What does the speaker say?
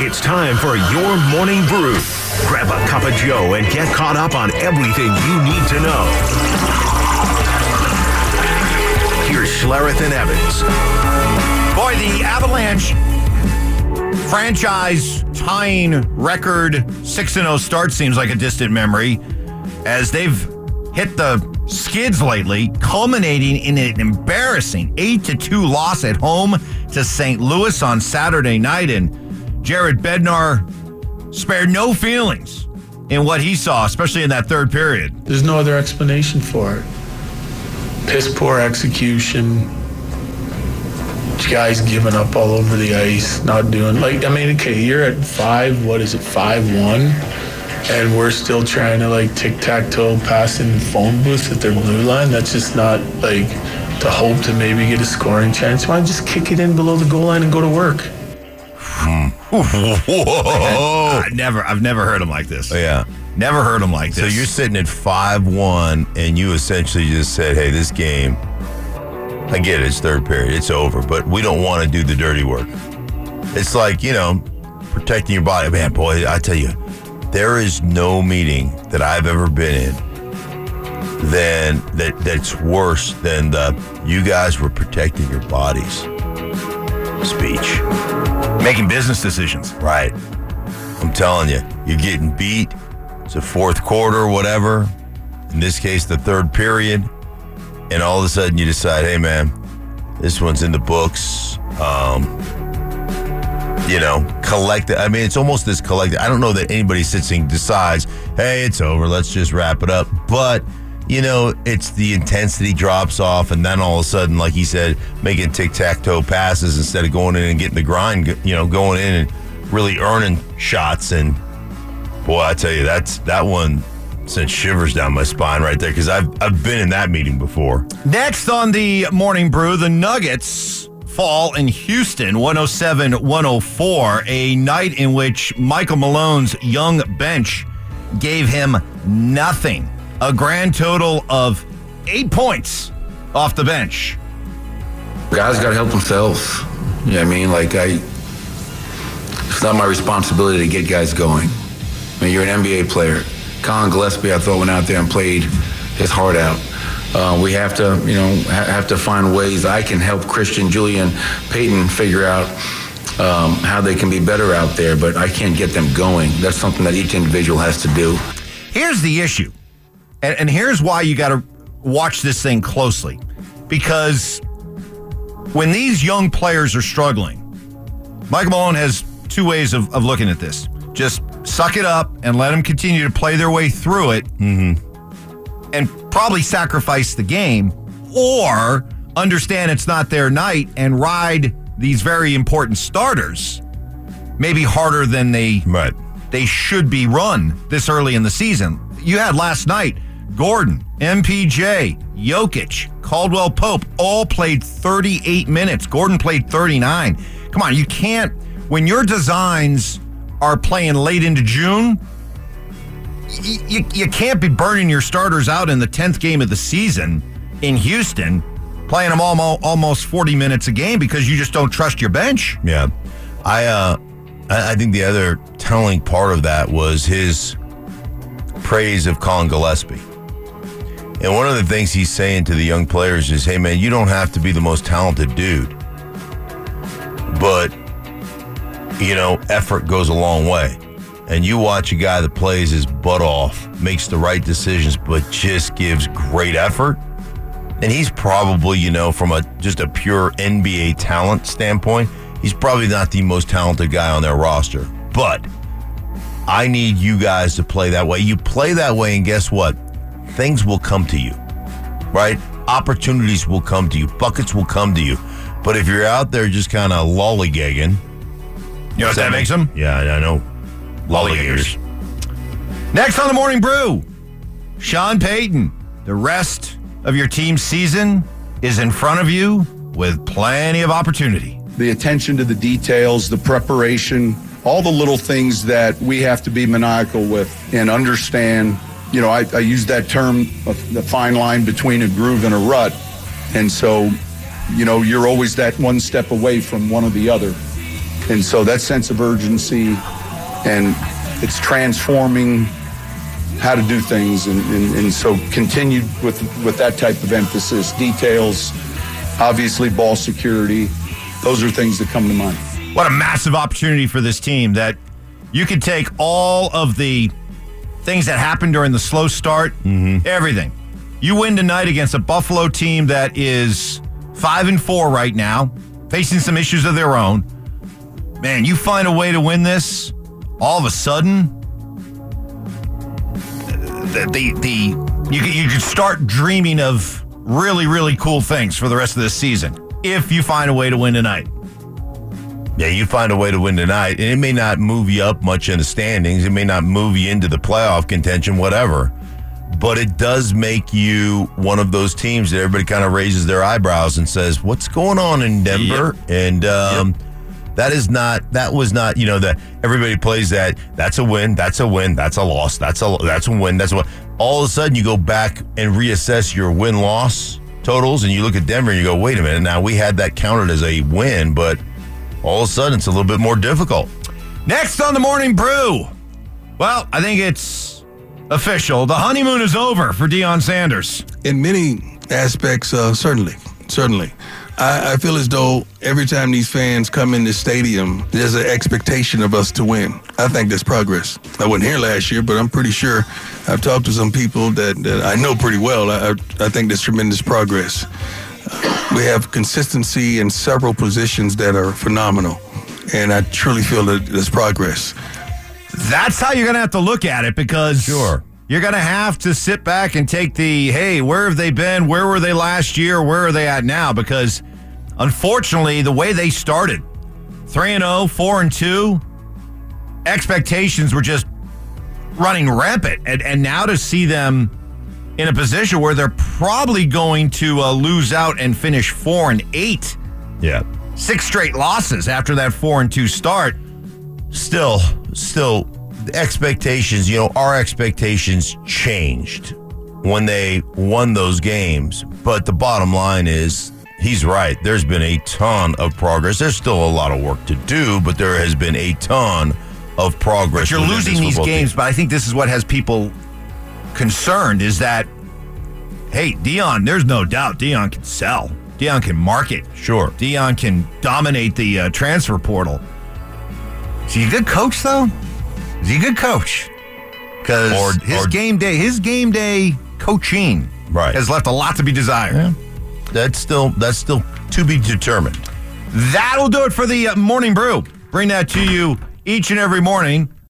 It's time for your morning brew. Grab a cup of Joe and get caught up on everything you need to know. Here's Schlereth and Evans. Boy, the Avalanche franchise tying record 6 0 start seems like a distant memory as they've hit the skids lately, culminating in an embarrassing 8 2 loss at home to St. Louis on Saturday night. And Jared Bednar spared no feelings in what he saw, especially in that third period. There's no other explanation for it. Piss poor execution. Guys giving up all over the ice, not doing like I mean, okay, you're at five. What is it, five one? and we're still trying to like tic tac toe pass in phone booth at their blue line. That's just not like to hope to maybe get a scoring chance. Why just kick it in below the goal line and go to work? Whoa! I never, I've never heard him like this. Oh, yeah. Never heard him like this. So you're sitting at 5 1, and you essentially just said, hey, this game, I get it, it's third period, it's over, but we don't want to do the dirty work. It's like, you know, protecting your body. Man, boy, I tell you, there is no meeting that I've ever been in than that that's worse than the you guys were protecting your bodies speech. Making business decisions. Right. I'm telling you, you're getting beat. It's a fourth quarter whatever. In this case, the third period. And all of a sudden you decide, hey, man, this one's in the books. Um, you know, collect I mean, it's almost this collective. I don't know that anybody sits and decides, hey, it's over. Let's just wrap it up. But, you know, it's the intensity drops off. And then all of a sudden, like he said, making tic tac toe passes instead of going in and getting the grind, you know, going in and really earning shots. And boy, I tell you, that's that one sent shivers down my spine right there because I've, I've been in that meeting before. Next on the morning brew, the Nuggets fall in Houston 107 104, a night in which Michael Malone's young bench gave him nothing. A grand total of eight points off the bench. Guys got to help themselves. You know what I mean? Like, I, it's not my responsibility to get guys going. I mean, you're an NBA player. Collin Gillespie, I thought, went out there and played his heart out. Uh, we have to, you know, ha- have to find ways I can help Christian, Julian, Peyton figure out um, how they can be better out there, but I can't get them going. That's something that each individual has to do. Here's the issue, and, and here's why you got to watch this thing closely. Because when these young players are struggling, Michael Malone has two ways of, of looking at this. Just suck it up and let them continue to play their way through it mm-hmm. and probably sacrifice the game, or understand it's not their night and ride these very important starters maybe harder than they Right. they should be run this early in the season. You had last night Gordon, MPJ, Jokic, Caldwell Pope all played 38 minutes. Gordon played 39. Come on, you can't when your designs are playing late into June. You, you, can't be burning your starters out in the 10th game of the season in Houston, playing them almost, almost 40 minutes a game because you just don't trust your bench. Yeah. I uh I think the other telling part of that was his praise of Collin Gillespie. And one of the things he's saying to the young players is, hey man, you don't have to be the most talented dude. But you know, effort goes a long way. And you watch a guy that plays his butt off, makes the right decisions, but just gives great effort. And he's probably, you know, from a just a pure NBA talent standpoint, he's probably not the most talented guy on their roster. But I need you guys to play that way. You play that way, and guess what? Things will come to you, right? Opportunities will come to you, buckets will come to you. But if you're out there just kind of lollygagging, You know what that makes them? yeah, I know, lollygaggers. Next on the Morning Brew, Sean Payton. The rest of your team's season is in front of you with plenty of opportunity. the attention to the details, the preparation, all the little things that we have to be maniacal with and understand. You know, I, I use that term, the fine line between a groove and a rut. And so, you know, you're always that one step away from one or the other. And so that sense of urgency and it's transforming how to do things. And, and, and so continued with, with that type of emphasis, details, obviously ball security. Those are things that come to mind. What a massive opportunity for this team that you could take all of the things that happened during the slow start, mm-hmm. everything. You win tonight against a Buffalo team that is five and four right now, facing some issues of their own. Man, you find a way to win this, all of a sudden, the the, the you you could start dreaming of really really cool things for the rest of this season if you find a way to win tonight. Yeah, you find a way to win tonight, and it may not move you up much in the standings. It may not move you into the playoff contention, whatever. But it does make you one of those teams that everybody kind of raises their eyebrows and says, "What's going on in Denver?" And um, that is not that was not you know that everybody plays that. That's a win. That's a win. That's a loss. That's a that's a win. That's a win. All of a sudden, you go back and reassess your win loss totals, and you look at Denver and you go, "Wait a minute! Now we had that counted as a win, but." All of a sudden it's a little bit more difficult. Next on the morning brew. Well, I think it's official. The honeymoon is over for Deion Sanders. in many aspects, uh, certainly, certainly. I, I feel as though every time these fans come in this stadium, there's an expectation of us to win. I think that's progress. I wasn't here last year, but I'm pretty sure I've talked to some people that, that I know pretty well. I, I, I think there's tremendous progress. We have consistency in several positions that are phenomenal, and I truly feel that there's progress. That's how you're going to have to look at it because Sure. you're going to have to sit back and take the hey, where have they been? Where were they last year? Where are they at now? Because unfortunately, the way they started 3 and 0, 4 and 2, expectations were just running rampant. And, and now to see them in a position where they're probably going to uh, lose out and finish 4 and 8 Yeah. six straight losses after that four and two start. Still, still, the expectations, you know, our expectations changed when they won those games. But the bottom line is, he's right. There's been a ton of progress. There's still a lot of work to do, but there has been a ton of progress. But You're losing these games, team. but I think this is what has people concerned is that, hey, Deion, there's no doubt Deion can sell. Deion can market. Sure. Deion can dominate the uh, transfer portal. Is he a good coach, though? Is he a good coach? Because Or- his or- game day, his game day coaching Right. has left a lot to be desired. That's still that's still to be determined. That'll do it for the uh, morning brew. Bring that to you each and every morning